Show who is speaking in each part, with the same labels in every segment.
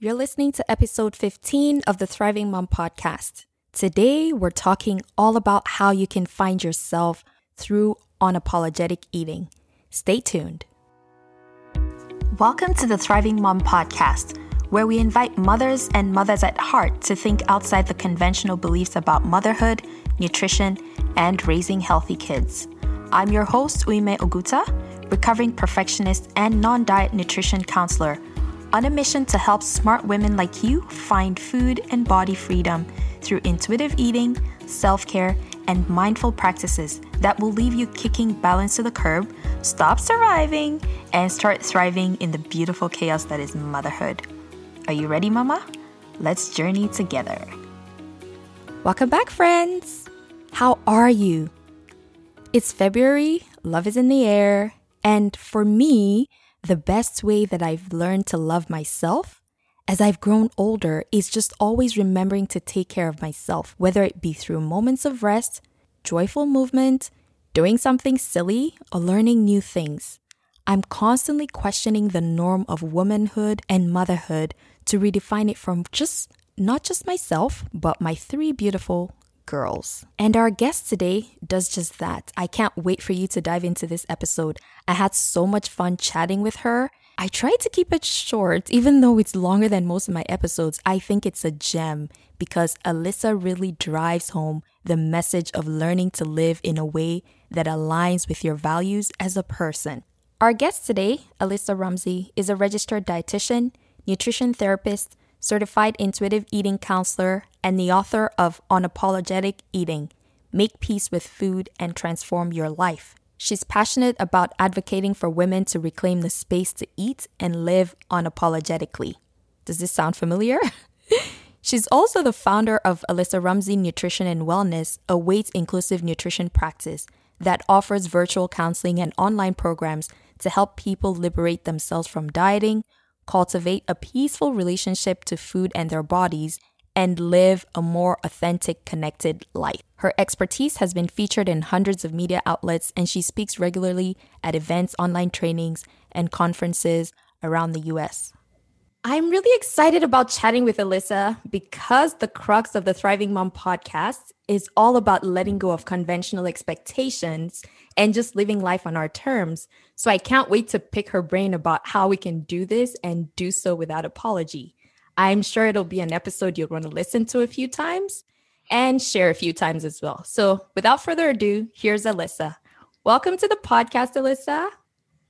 Speaker 1: You're listening to episode 15 of the Thriving Mom podcast. Today, we're talking all about how you can find yourself through unapologetic eating. Stay tuned. Welcome to the Thriving Mom podcast, where we invite mothers and mothers at heart to think outside the conventional beliefs about motherhood, nutrition, and raising healthy kids. I'm your host, Uime Oguta, recovering perfectionist and non diet nutrition counselor on a mission to help smart women like you find food and body freedom through intuitive eating, self care, and mindful practices that will leave you kicking balance to the curb, stop surviving, and start thriving in the beautiful chaos that is motherhood. Are you ready, Mama? Let's journey together. Welcome back, friends. How are you? It's February, love is in the air, and for me, the best way that I've learned to love myself as I've grown older is just always remembering to take care of myself, whether it be through moments of rest, joyful movement, doing something silly, or learning new things. I'm constantly questioning the norm of womanhood and motherhood to redefine it from just not just myself, but my three beautiful girls. And our guest today does just that. I can't wait for you to dive into this episode. I had so much fun chatting with her. I tried to keep it short, even though it's longer than most of my episodes. I think it's a gem because Alyssa really drives home the message of learning to live in a way that aligns with your values as a person. Our guest today, Alyssa Rumsey, is a registered dietitian, nutrition therapist, certified intuitive eating counselor, and the author of Unapologetic Eating Make Peace with Food and Transform Your Life. She's passionate about advocating for women to reclaim the space to eat and live unapologetically. Does this sound familiar? She's also the founder of Alyssa Rumsey Nutrition and Wellness, a weight inclusive nutrition practice that offers virtual counseling and online programs to help people liberate themselves from dieting, cultivate a peaceful relationship to food and their bodies, and live a more authentic, connected life. Her expertise has been featured in hundreds of media outlets, and she speaks regularly at events, online trainings, and conferences around the US. I'm really excited about chatting with Alyssa because the crux of the Thriving Mom podcast is all about letting go of conventional expectations and just living life on our terms. So I can't wait to pick her brain about how we can do this and do so without apology. I'm sure it'll be an episode you'll want to listen to a few times and share a few times as well. So without further ado, here's Alyssa. Welcome to the podcast, Alyssa.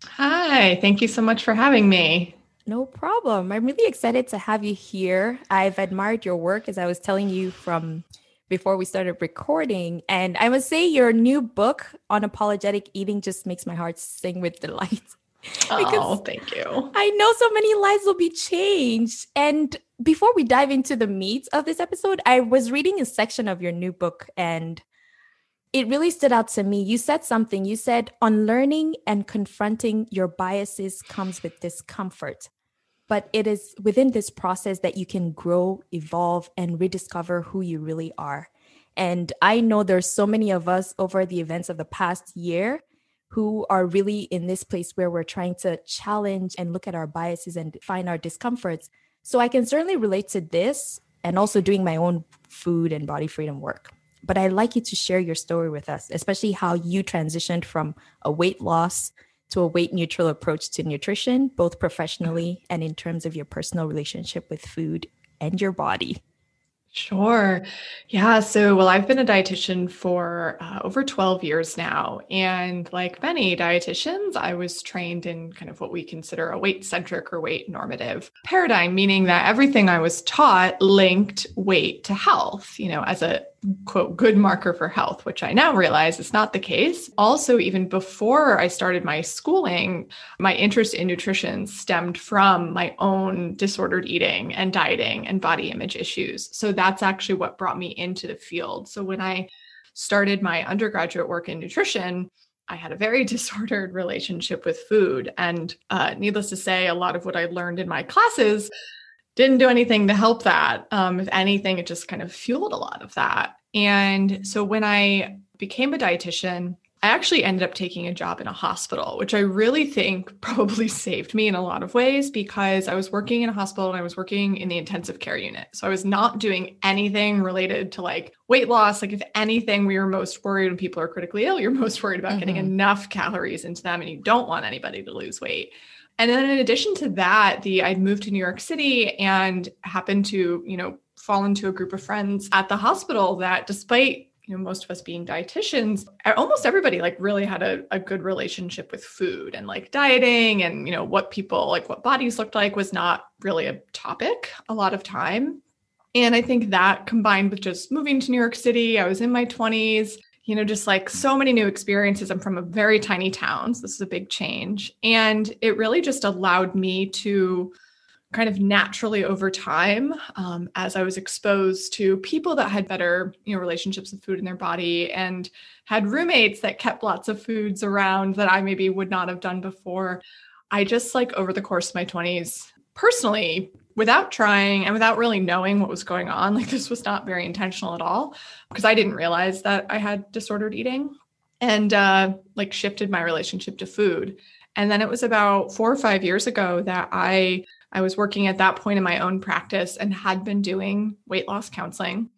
Speaker 2: Hi, thank you so much for having me.
Speaker 1: No problem. I'm really excited to have you here. I've admired your work, as I was telling you from before we started recording. And I must say, your new book Unapologetic Eating just makes my heart sing with delight.
Speaker 2: oh, thank you.
Speaker 1: I know so many lives will be changed. And before we dive into the meat of this episode, I was reading a section of your new book and it really stood out to me. You said something. You said, unlearning and confronting your biases comes with discomfort but it is within this process that you can grow, evolve, and rediscover who you really are. And I know there's so many of us over the events of the past year who are really in this place where we're trying to challenge and look at our biases and find our discomforts. So I can certainly relate to this and also doing my own food and body freedom work. But I'd like you to share your story with us, especially how you transitioned from a weight loss to a weight neutral approach to nutrition, both professionally and in terms of your personal relationship with food and your body.
Speaker 2: Sure. Yeah. So, well, I've been a dietitian for uh, over 12 years now. And like many dietitians, I was trained in kind of what we consider a weight centric or weight normative paradigm, meaning that everything I was taught linked weight to health, you know, as a quote good marker for health which i now realize is not the case. Also even before i started my schooling my interest in nutrition stemmed from my own disordered eating and dieting and body image issues. So that's actually what brought me into the field. So when i started my undergraduate work in nutrition I had a very disordered relationship with food. And uh, needless to say, a lot of what I learned in my classes didn't do anything to help that. Um, if anything, it just kind of fueled a lot of that. And so when I became a dietitian, I actually ended up taking a job in a hospital, which I really think probably saved me in a lot of ways because I was working in a hospital and I was working in the intensive care unit. So I was not doing anything related to like weight loss. Like, if anything, we were most worried when people are critically ill, you're most worried about mm-hmm. getting enough calories into them and you don't want anybody to lose weight. And then in addition to that, the I'd moved to New York City and happened to, you know, fall into a group of friends at the hospital that despite you know most of us being dietitians almost everybody like really had a, a good relationship with food and like dieting and you know what people like what bodies looked like was not really a topic a lot of time. And i think that combined with just moving to new york city i was in my 20s you know just like so many new experiences. I'm from a very tiny town so this is a big change. And it really just allowed me to kind of naturally over time um, as i was exposed to people that had better you know relationships with food in their body and had roommates that kept lots of foods around that i maybe would not have done before i just like over the course of my 20s personally without trying and without really knowing what was going on like this was not very intentional at all because i didn't realize that i had disordered eating and uh, like shifted my relationship to food and then it was about four or five years ago that i I was working at that point in my own practice and had been doing weight loss counseling.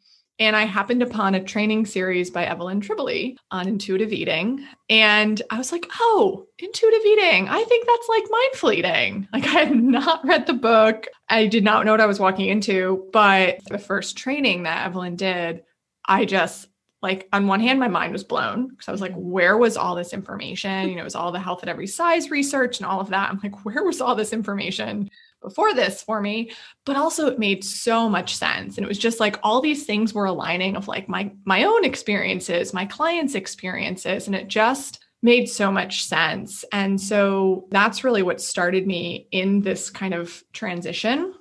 Speaker 2: And I happened upon a training series by Evelyn Tribole on intuitive eating. And I was like, oh, intuitive eating. I think that's like mindful eating. Like, I had not read the book. I did not know what I was walking into. But the first training that Evelyn did, I just like on one hand my mind was blown because i was like where was all this information you know it was all the health at every size research and all of that i'm like where was all this information before this for me but also it made so much sense and it was just like all these things were aligning of like my my own experiences my clients experiences and it just made so much sense and so that's really what started me in this kind of transition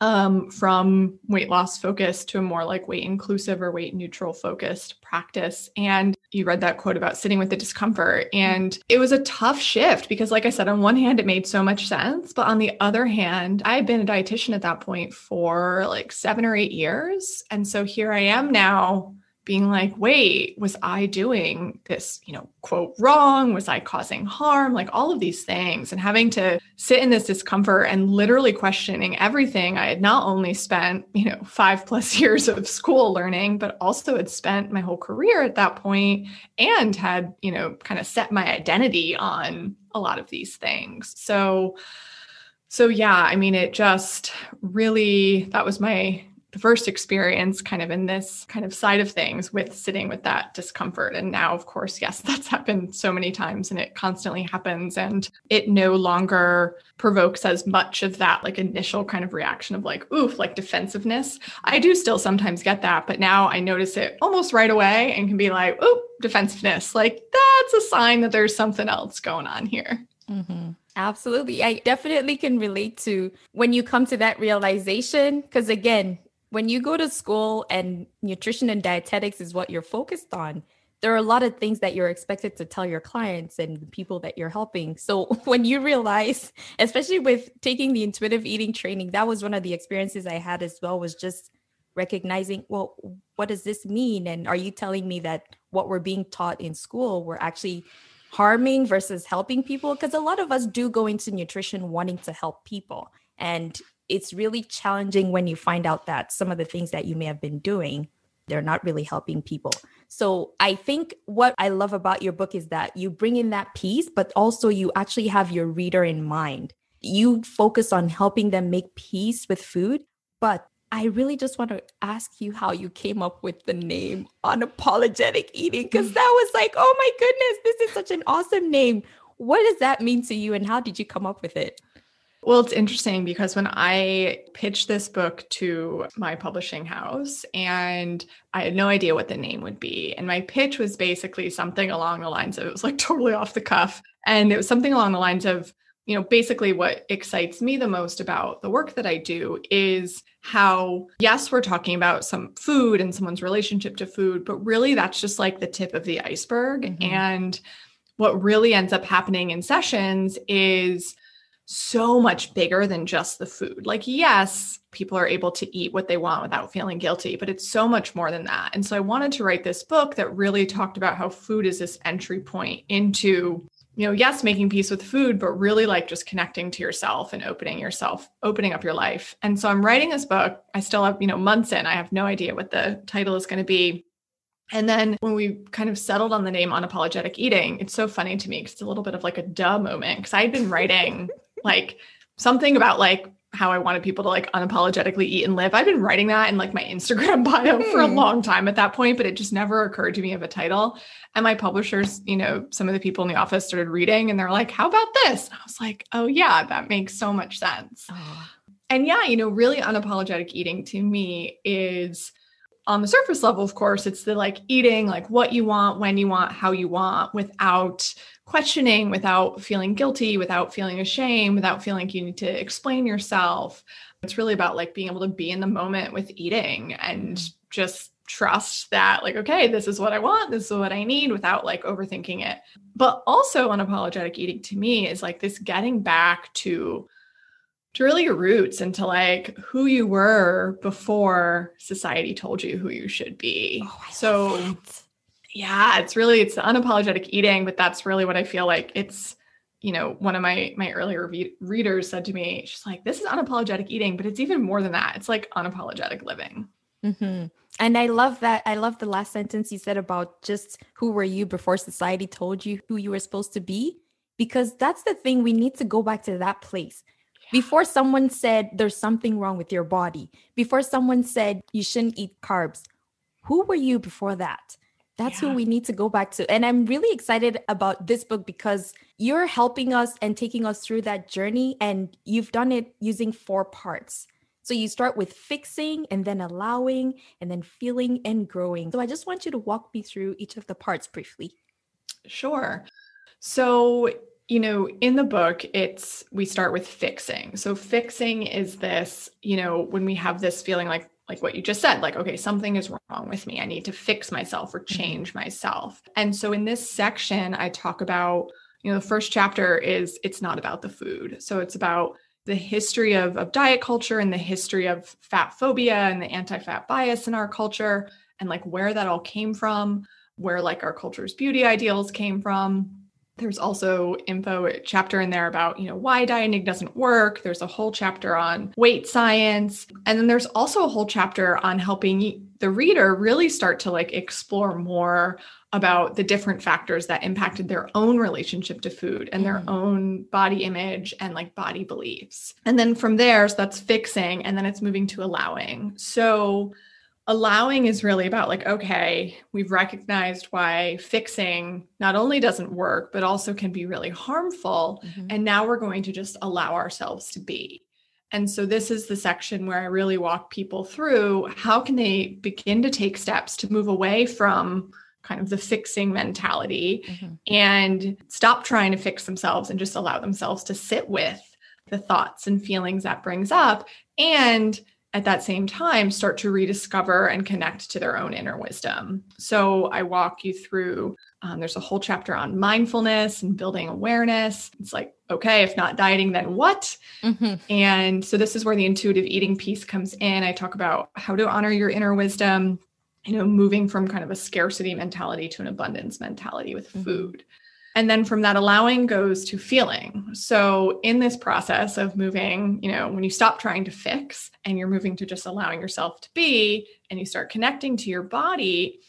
Speaker 2: um, from weight loss focused to a more like weight inclusive or weight neutral focused practice. And you read that quote about sitting with the discomfort. And it was a tough shift because, like I said, on one hand, it made so much sense. But on the other hand, I had been a dietitian at that point for like seven or eight years. And so here I am now being like, wait, was I doing this, you know, quote, wrong? Was I causing harm? Like all of these things, and having to sit in this discomfort and literally questioning everything I had not only spent, you know, five plus years of school learning, but also had spent my whole career at that point and had, you know, kind of set my identity on a lot of these things. So, so yeah, I mean, it just really, that was my first experience kind of in this kind of side of things with sitting with that discomfort. And now, of course, yes, that's happened so many times and it constantly happens. And it no longer provokes as much of that like initial kind of reaction of like, oof, like defensiveness. I do still sometimes get that, but now I notice it almost right away and can be like, oop, defensiveness. Like that's a sign that there's something else going on here.
Speaker 1: Mm-hmm. Absolutely. I definitely can relate to when you come to that realization. Because again, when you go to school and nutrition and dietetics is what you're focused on, there are a lot of things that you're expected to tell your clients and the people that you're helping. So when you realize, especially with taking the intuitive eating training, that was one of the experiences I had as well was just recognizing, well, what does this mean? And are you telling me that what we're being taught in school, we're actually harming versus helping people? Because a lot of us do go into nutrition wanting to help people. And it's really challenging when you find out that some of the things that you may have been doing they're not really helping people. So I think what I love about your book is that you bring in that piece, but also you actually have your reader in mind. You focus on helping them make peace with food. But I really just want to ask you how you came up with the name unapologetic eating, because that was like, oh my goodness, this is such an awesome name. What does that mean to you, and how did you come up with it?
Speaker 2: Well, it's interesting because when I pitched this book to my publishing house, and I had no idea what the name would be. And my pitch was basically something along the lines of it was like totally off the cuff. And it was something along the lines of, you know, basically what excites me the most about the work that I do is how, yes, we're talking about some food and someone's relationship to food, but really that's just like the tip of the iceberg. Mm-hmm. And what really ends up happening in sessions is so much bigger than just the food. Like, yes, people are able to eat what they want without feeling guilty, but it's so much more than that. And so I wanted to write this book that really talked about how food is this entry point into, you know, yes, making peace with food, but really like just connecting to yourself and opening yourself, opening up your life. And so I'm writing this book. I still have, you know, months in. I have no idea what the title is going to be. And then when we kind of settled on the name unapologetic eating, it's so funny to me because it's a little bit of like a duh moment. Cause I'd been writing like something about like how I wanted people to like unapologetically eat and live. I've been writing that in like my Instagram bio for a hmm. long time at that point, but it just never occurred to me of a title. And my publishers, you know, some of the people in the office started reading and they're like, how about this? And I was like, oh, yeah, that makes so much sense. Oh. And yeah, you know, really unapologetic eating to me is on the surface level, of course, it's the like eating like what you want, when you want, how you want without questioning, without feeling guilty, without feeling ashamed, without feeling like you need to explain yourself. It's really about like being able to be in the moment with eating and just trust that like okay this is what i want this is what i need without like overthinking it but also unapologetic eating to me is like this getting back to to really your roots and to like who you were before society told you who you should be. Oh, so yeah, it's really it's unapologetic eating, but that's really what I feel like it's you know, one of my my earlier re- readers said to me, she's like, "This is unapologetic eating, but it's even more than that. It's like unapologetic living."
Speaker 1: Mm-hmm. And I love that. I love the last sentence you said about just who were you before society told you who you were supposed to be, because that's the thing. We need to go back to that place before someone said there's something wrong with your body, before someone said you shouldn't eat carbs, who were you before that? That's yeah. who we need to go back to. And I'm really excited about this book because you're helping us and taking us through that journey. And you've done it using four parts. So you start with fixing and then allowing and then feeling and growing. So I just want you to walk me through each of the parts briefly.
Speaker 2: Sure. So you know, in the book, it's we start with fixing. So fixing is this, you know, when we have this feeling like like what you just said, like, okay, something is wrong with me. I need to fix myself or mm-hmm. change myself. And so in this section, I talk about, you know, the first chapter is it's not about the food. So it's about the history of, of diet culture and the history of fat phobia and the anti-fat bias in our culture and like where that all came from, where like our culture's beauty ideals came from there's also info chapter in there about, you know, why dieting doesn't work. There's a whole chapter on weight science. And then there's also a whole chapter on helping the reader really start to like explore more about the different factors that impacted their own relationship to food and their mm. own body image and like body beliefs. And then from there, so that's fixing and then it's moving to allowing. So allowing is really about like okay we've recognized why fixing not only doesn't work but also can be really harmful mm-hmm. and now we're going to just allow ourselves to be and so this is the section where i really walk people through how can they begin to take steps to move away from kind of the fixing mentality mm-hmm. and stop trying to fix themselves and just allow themselves to sit with the thoughts and feelings that brings up and at that same time start to rediscover and connect to their own inner wisdom. So I walk you through, um, there's a whole chapter on mindfulness and building awareness. It's like, okay, if not dieting, then what? Mm-hmm. And so this is where the intuitive eating piece comes in. I talk about how to honor your inner wisdom, you know, moving from kind of a scarcity mentality to an abundance mentality with mm-hmm. food. And then from that allowing goes to feeling. So in this process of moving, you know, when you stop trying to fix and you're moving to just allowing yourself to be and you start connecting to your body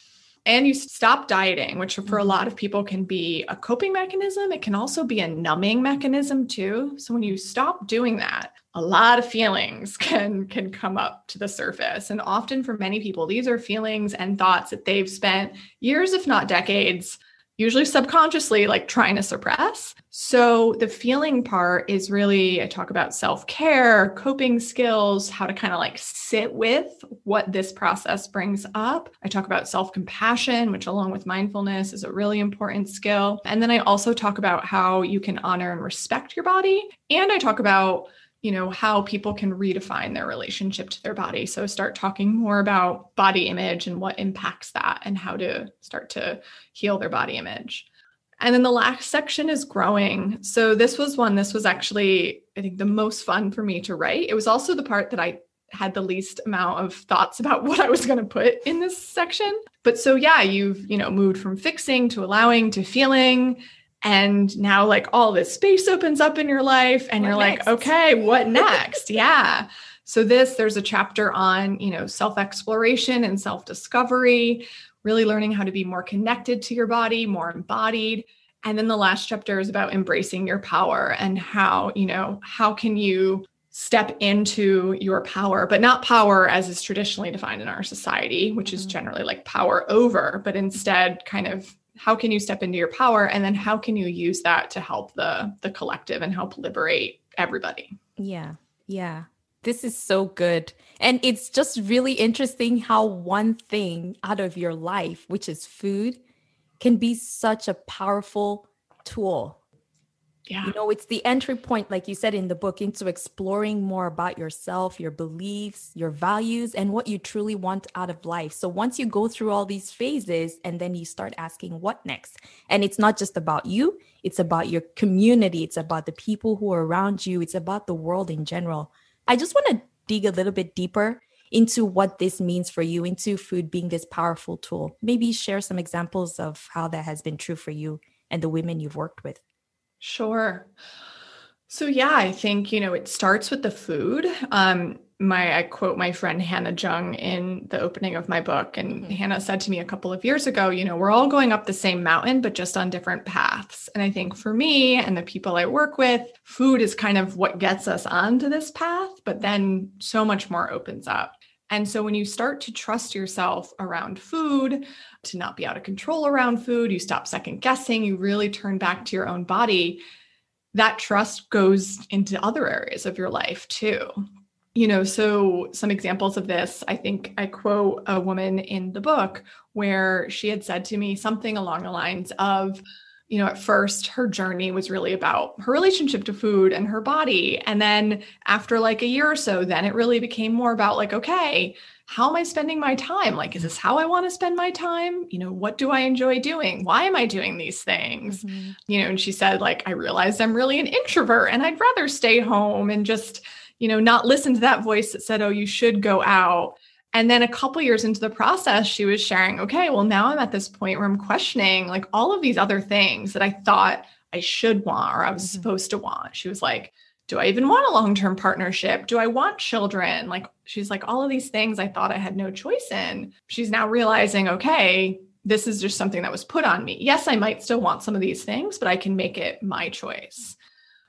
Speaker 2: and you stop dieting, which for a mm-hmm. lot of people can be a coping mechanism, it can also be a numbing mechanism too. So when you stop doing that, a lot of feelings can can come up to the surface and often for many people these are feelings and thoughts that they've spent years if not decades usually subconsciously like trying to suppress. So the feeling part is really I talk about self-care, coping skills, how to kind of like sit with what this process brings up. I talk about self-compassion, which along with mindfulness is a really important skill. And then I also talk about how you can honor and respect your body, and I talk about you know how people can redefine their relationship to their body so start talking more about body image and what impacts that and how to start to heal their body image And then the last section is growing. So this was one, this was actually, I think, the most fun for me to write. It was also the part that I had the least amount of thoughts about what I was going to put in this section. But so yeah, you've, you know, moved from fixing to allowing to feeling and now like all this space opens up in your life and what you're next? like, okay, what next? yeah. So this there's a chapter on, you know, self-exploration and self-discovery, really learning how to be more connected to your body, more embodied. And then the last chapter is about embracing your power and how, you know, how can you step into your power, but not power as is traditionally defined in our society, which is mm-hmm. generally like power over, but instead kind of how can you step into your power and then how can you use that to help the the collective and help liberate everybody.
Speaker 1: Yeah. Yeah. This is so good. And it's just really interesting how one thing out of your life, which is food, can be such a powerful tool. Yeah. You know, it's the entry point, like you said in the book, into exploring more about yourself, your beliefs, your values, and what you truly want out of life. So once you go through all these phases and then you start asking, what next? And it's not just about you, it's about your community, it's about the people who are around you, it's about the world in general. I just want to dig a little bit deeper into what this means for you, into food being this powerful tool. Maybe share some examples of how that has been true for you and the women you've worked with.
Speaker 2: Sure. So yeah, I think, you know, it starts with the food. Um, my I quote my friend Hannah Jung in the opening of my book. And mm-hmm. Hannah said to me a couple of years ago, you know, we're all going up the same mountain, but just on different paths. And I think for me and the people I work with, food is kind of what gets us onto this path, but then so much more opens up. And so when you start to trust yourself around food, to not be out of control around food, you stop second guessing, you really turn back to your own body, that trust goes into other areas of your life too. You know, so some examples of this, I think I quote a woman in the book where she had said to me something along the lines of, you know, at first her journey was really about her relationship to food and her body. And then after like a year or so, then it really became more about like, okay, how am I spending my time? Like, is this how I want to spend my time? You know, what do I enjoy doing? Why am I doing these things? Mm-hmm. You know, and she said, like, I realized I'm really an introvert and I'd rather stay home and just, you know, not listen to that voice that said, oh, you should go out. And then a couple years into the process, she was sharing, okay, well, now I'm at this point where I'm questioning like all of these other things that I thought I should want or I was mm-hmm. supposed to want. She was like, do I even want a long term partnership? Do I want children? Like, she's like, all of these things I thought I had no choice in. She's now realizing, okay, this is just something that was put on me. Yes, I might still want some of these things, but I can make it my choice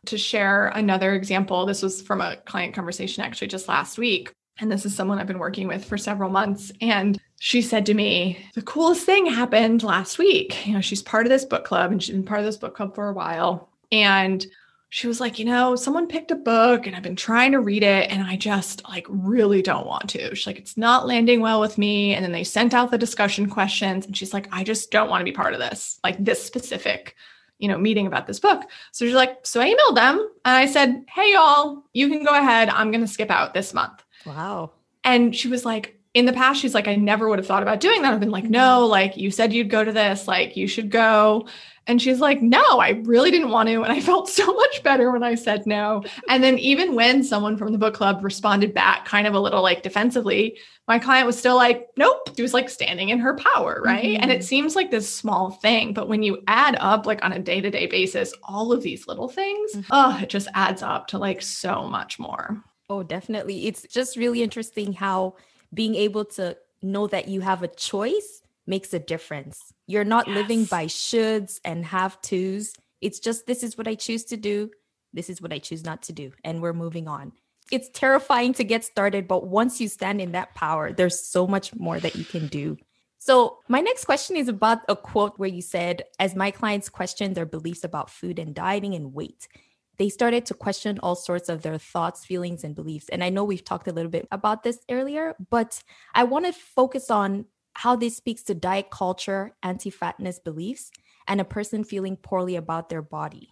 Speaker 2: to share another example. This was from a client conversation actually just last week. And this is someone I've been working with for several months. And she said to me, The coolest thing happened last week. You know, she's part of this book club and she's been part of this book club for a while. And she was like, you know, someone picked a book and I've been trying to read it and I just like really don't want to. She's like, it's not landing well with me. And then they sent out the discussion questions and she's like, I just don't want to be part of this, like this specific you know, meeting about this book. So she's like, so I emailed them and I said, hey, y'all, you can go ahead. I'm going to skip out this month.
Speaker 1: Wow.
Speaker 2: And she was like, in the past, she's like, I never would have thought about doing that. I've been like, no, like you said you'd go to this, like you should go. And she's like, no, I really didn't want to. And I felt so much better when I said no. And then even when someone from the book club responded back kind of a little like defensively, my client was still like, nope, she was like standing in her power. Right. Mm-hmm. And it seems like this small thing, but when you add up like on a day to day basis, all of these little things, mm-hmm. oh, it just adds up to like so much more.
Speaker 1: Oh, definitely. It's just really interesting how being able to know that you have a choice makes a difference. You're not yes. living by shoulds and have tos. It's just this is what I choose to do. This is what I choose not to do. And we're moving on. It's terrifying to get started, but once you stand in that power, there's so much more that you can do. So, my next question is about a quote where you said, As my clients question their beliefs about food and dieting and weight, they started to question all sorts of their thoughts, feelings, and beliefs. And I know we've talked a little bit about this earlier, but I want to focus on how this speaks to diet culture, anti fatness beliefs, and a person feeling poorly about their body.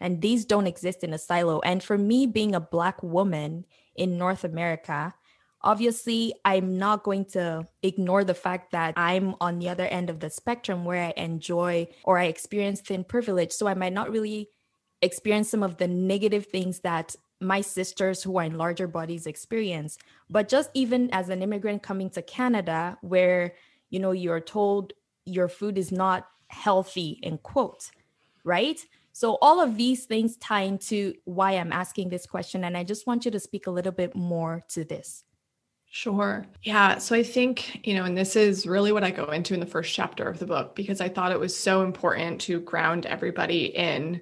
Speaker 1: And these don't exist in a silo. And for me, being a Black woman in North America, obviously i'm not going to ignore the fact that i'm on the other end of the spectrum where i enjoy or i experience thin privilege so i might not really experience some of the negative things that my sisters who are in larger bodies experience but just even as an immigrant coming to canada where you know you're told your food is not healthy in quotes right so all of these things tie into why i'm asking this question and i just want you to speak a little bit more to this
Speaker 2: Sure. Yeah. So I think, you know, and this is really what I go into in the first chapter of the book because I thought it was so important to ground everybody in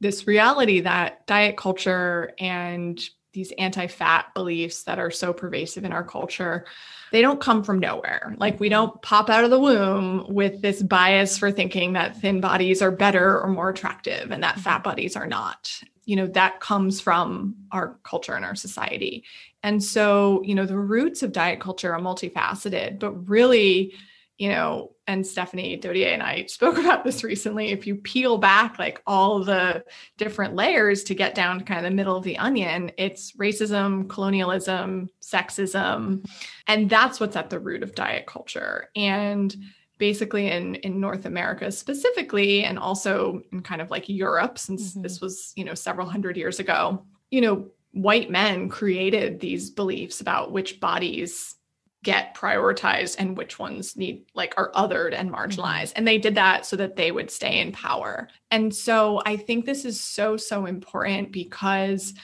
Speaker 2: this reality that diet culture and these anti-fat beliefs that are so pervasive in our culture they don't come from nowhere. Like we don't pop out of the womb with this bias for thinking that thin bodies are better or more attractive and that mm-hmm. fat bodies are not. You know that comes from our culture and our society. And so you know the roots of diet culture are multifaceted but really you know, and Stephanie Dodier and I spoke about this recently. If you peel back like all the different layers to get down to kind of the middle of the onion, it's racism, colonialism, sexism, and that's what's at the root of diet culture. And basically in in North America specifically and also in kind of like Europe since mm-hmm. this was, you know, several hundred years ago, you know, white men created these beliefs about which bodies get prioritized and which ones need like are othered and mm-hmm. marginalized. And they did that so that they would stay in power. And so i think this is so so important because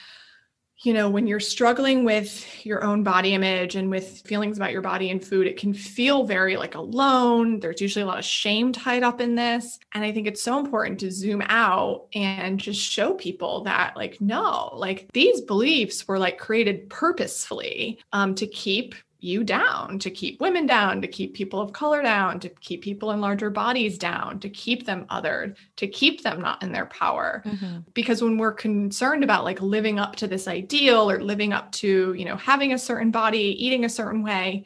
Speaker 2: you know when you're struggling with your own body image and with feelings about your body and food it can feel very like alone. There's usually a lot of shame tied up in this. And i think it's so important to zoom out and just show people that like no like these beliefs were like created purposefully um, to keep you down, to keep women down, to keep people of color down, to keep people in larger bodies down, to keep them othered, to keep them not in their power. Mm-hmm. Because when we're concerned about like living up to this ideal or living up to, you know, having a certain body, eating a certain way,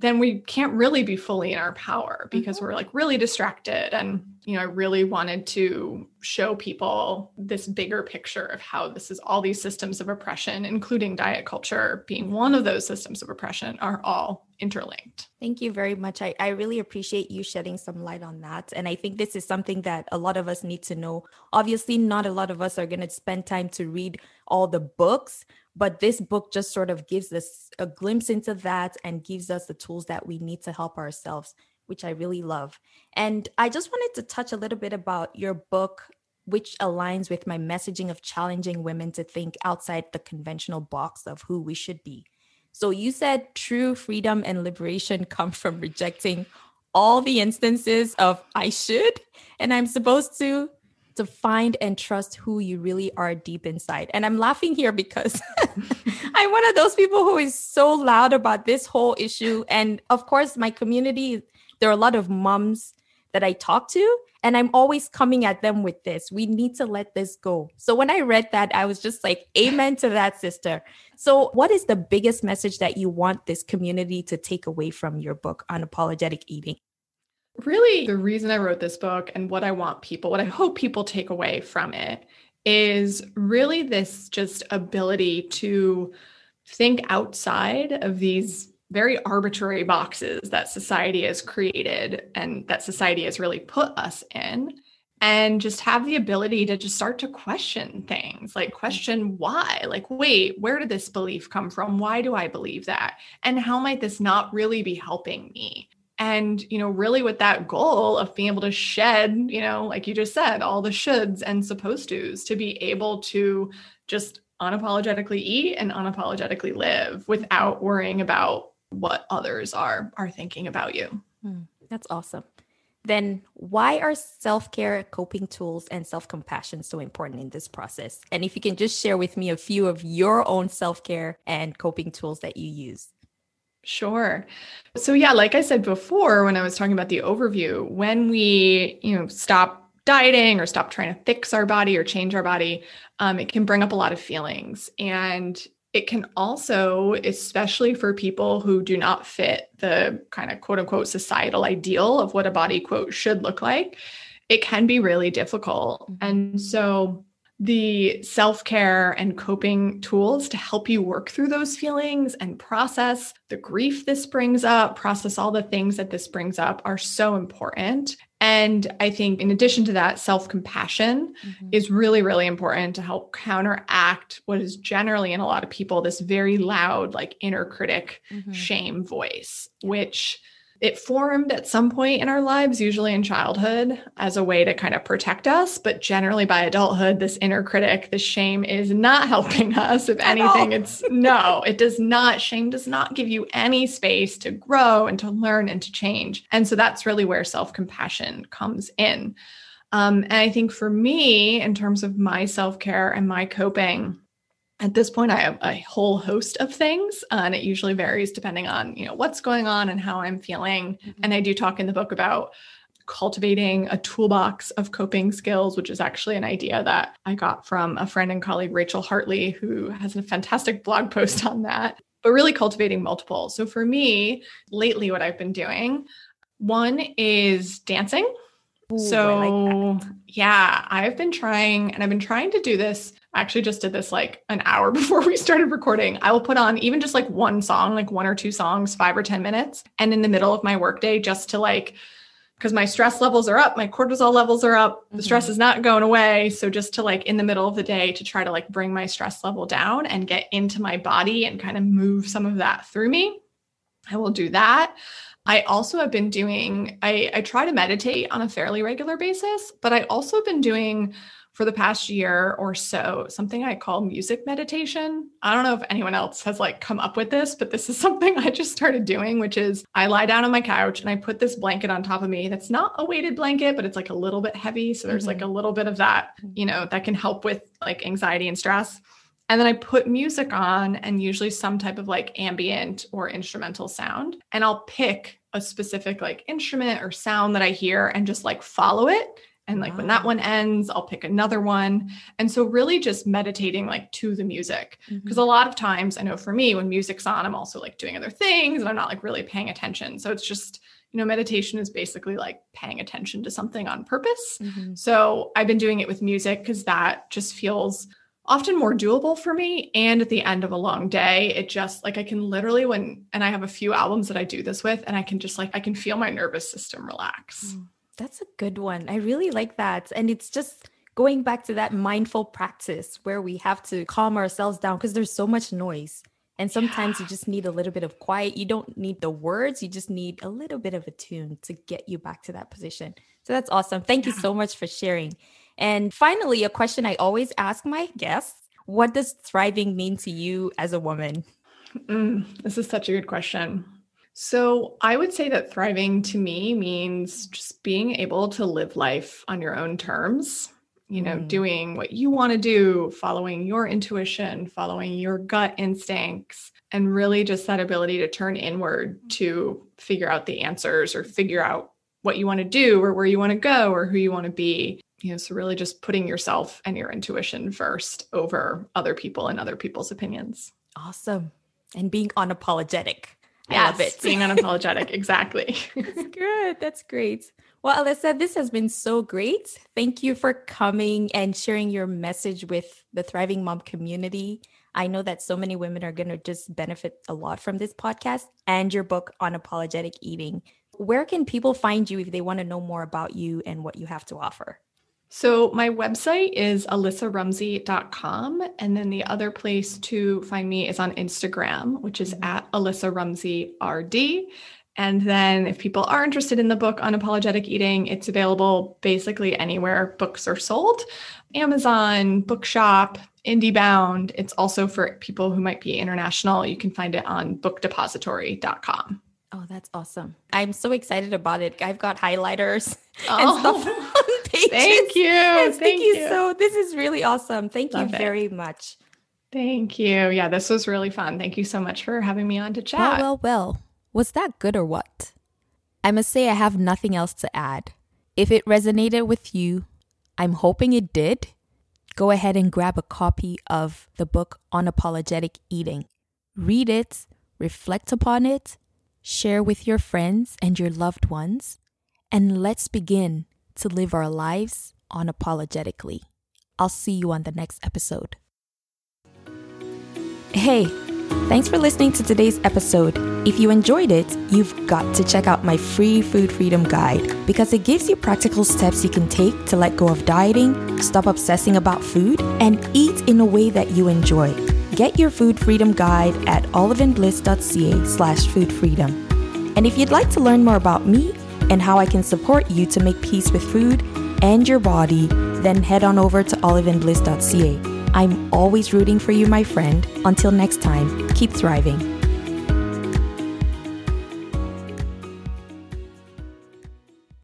Speaker 2: then we can't really be fully in our power because mm-hmm. we're like really distracted. And you know i really wanted to show people this bigger picture of how this is all these systems of oppression including diet culture being one of those systems of oppression are all interlinked.
Speaker 1: Thank you very much. I, I really appreciate you shedding some light on that. And i think this is something that a lot of us need to know. Obviously not a lot of us are going to spend time to read all the books but this book just sort of gives us a glimpse into that and gives us the tools that we need to help ourselves, which I really love. And I just wanted to touch a little bit about your book, which aligns with my messaging of challenging women to think outside the conventional box of who we should be. So you said true freedom and liberation come from rejecting all the instances of I should and I'm supposed to to find and trust who you really are deep inside. And I'm laughing here because I'm one of those people who is so loud about this whole issue. And of course, my community, there are a lot of moms that I talk to, and I'm always coming at them with this. We need to let this go. So when I read that, I was just like, Amen to that, sister. So, what is the biggest message that you want this community to take away from your book, on Unapologetic Eating?
Speaker 2: Really? The reason I wrote this book and what I want people, what I hope people take away from it is really this just ability to think outside of these very arbitrary boxes that society has created and that society has really put us in and just have the ability to just start to question things like question why like wait where did this belief come from? Why do i believe that? And how might this not really be helping me and you know really with that goal of being able to shed you know like you just said all the shoulds and supposed to's to be able to just unapologetically eat and unapologetically live without worrying about what others are are thinking about you.
Speaker 1: Hmm, that's awesome. Then why are self-care coping tools and self-compassion so important in this process? And if you can just share with me a few of your own self-care and coping tools that you use
Speaker 2: Sure. So yeah, like I said before when I was talking about the overview, when we, you know, stop dieting or stop trying to fix our body or change our body, um, it can bring up a lot of feelings. And it can also, especially for people who do not fit the kind of quote unquote societal ideal of what a body quote should look like, it can be really difficult. Mm-hmm. And so the self care and coping tools to help you work through those feelings and process the grief this brings up, process all the things that this brings up are so important. And I think, in addition to that, self compassion mm-hmm. is really, really important to help counteract what is generally in a lot of people this very loud, like inner critic mm-hmm. shame voice, which it formed at some point in our lives, usually in childhood, as a way to kind of protect us. But generally by adulthood, this inner critic, this shame is not helping us. If anything, it's no, it does not. Shame does not give you any space to grow and to learn and to change. And so that's really where self compassion comes in. Um, and I think for me, in terms of my self care and my coping, at this point i have a whole host of things uh, and it usually varies depending on you know what's going on and how i'm feeling. Mm-hmm. and i do talk in the book about cultivating a toolbox of coping skills which is actually an idea that i got from a friend and colleague rachel hartley who has a fantastic blog post on that but really cultivating multiple. So for me lately what i've been doing one is dancing Ooh, so like yeah i've been trying and i've been trying to do this I actually just did this like an hour before we started recording. I will put on even just like one song, like one or two songs, five or 10 minutes. And in the middle of my workday, just to like, because my stress levels are up, my cortisol levels are up, the mm-hmm. stress is not going away. So just to like in the middle of the day to try to like bring my stress level down and get into my body and kind of move some of that through me, I will do that. I also have been doing, I, I try to meditate on a fairly regular basis, but I also have been doing for the past year or so something I call music meditation. I don't know if anyone else has like come up with this, but this is something I just started doing, which is I lie down on my couch and I put this blanket on top of me. That's not a weighted blanket, but it's like a little bit heavy. So there's mm-hmm. like a little bit of that, you know, that can help with like anxiety and stress. And then I put music on and usually some type of like ambient or instrumental sound. And I'll pick a specific like instrument or sound that I hear and just like follow it and like wow. when that one ends i'll pick another one and so really just meditating like to the music because mm-hmm. a lot of times i know for me when music's on i'm also like doing other things and i'm not like really paying attention so it's just you know meditation is basically like paying attention to something on purpose mm-hmm. so i've been doing it with music because that just feels often more doable for me and at the end of a long day it just like i can literally when and i have a few albums that i do this with and i can just like i can feel my nervous system relax mm.
Speaker 1: That's a good one. I really like that. And it's just going back to that mindful practice where we have to calm ourselves down because there's so much noise. And sometimes yeah. you just need a little bit of quiet. You don't need the words, you just need a little bit of a tune to get you back to that position. So that's awesome. Thank yeah. you so much for sharing. And finally, a question I always ask my guests What does thriving mean to you as a woman?
Speaker 2: Mm, this is such a good question. So, I would say that thriving to me means just being able to live life on your own terms, you know, mm. doing what you want to do, following your intuition, following your gut instincts, and really just that ability to turn inward to figure out the answers or figure out what you want to do or where you want to go or who you want to be. You know, so really just putting yourself and your intuition first over other people and other people's opinions.
Speaker 1: Awesome. And being unapologetic
Speaker 2: I love it. Being unapologetic. exactly.
Speaker 1: That's good. That's great. Well, Alyssa, this has been so great. Thank you for coming and sharing your message with the Thriving Mom community. I know that so many women are going to just benefit a lot from this podcast and your book Unapologetic Eating. Where can people find you if they want to know more about you and what you have to offer?
Speaker 2: So my website is alyssarumsey.com. And then the other place to find me is on Instagram, which is mm-hmm. at Alyssa Rumsey RD. And then if people are interested in the book Unapologetic Eating, it's available basically anywhere books are sold. Amazon, Bookshop, IndieBound. It's also for people who might be international. You can find it on bookdepository.com.
Speaker 1: Oh, that's awesome. I'm so excited about it. I've got highlighters oh. and stuff oh. on pages.
Speaker 2: Thank you.
Speaker 1: Thank,
Speaker 2: Thank
Speaker 1: you. So this is really awesome. Thank Love you very
Speaker 2: it.
Speaker 1: much.
Speaker 2: Thank you. Yeah, this was really fun. Thank you so much for having me on to chat.
Speaker 1: Well, well, well. Was that good or what? I must say I have nothing else to add. If it resonated with you, I'm hoping it did. Go ahead and grab a copy of the book Unapologetic Eating. Read it, reflect upon it, share with your friends and your loved ones, and let's begin to live our lives unapologetically. I'll see you on the next episode. Hey, thanks for listening to today's episode. If you enjoyed it, you've got to check out my free food freedom guide because it gives you practical steps you can take to let go of dieting, stop obsessing about food, and eat in a way that you enjoy. Get your food freedom guide at oliveandbliss.ca slash food freedom. And if you'd like to learn more about me and how I can support you to make peace with food and your body, then head on over to oliveandbliss.ca. I'm always rooting for you, my friend. Until next time, keep thriving.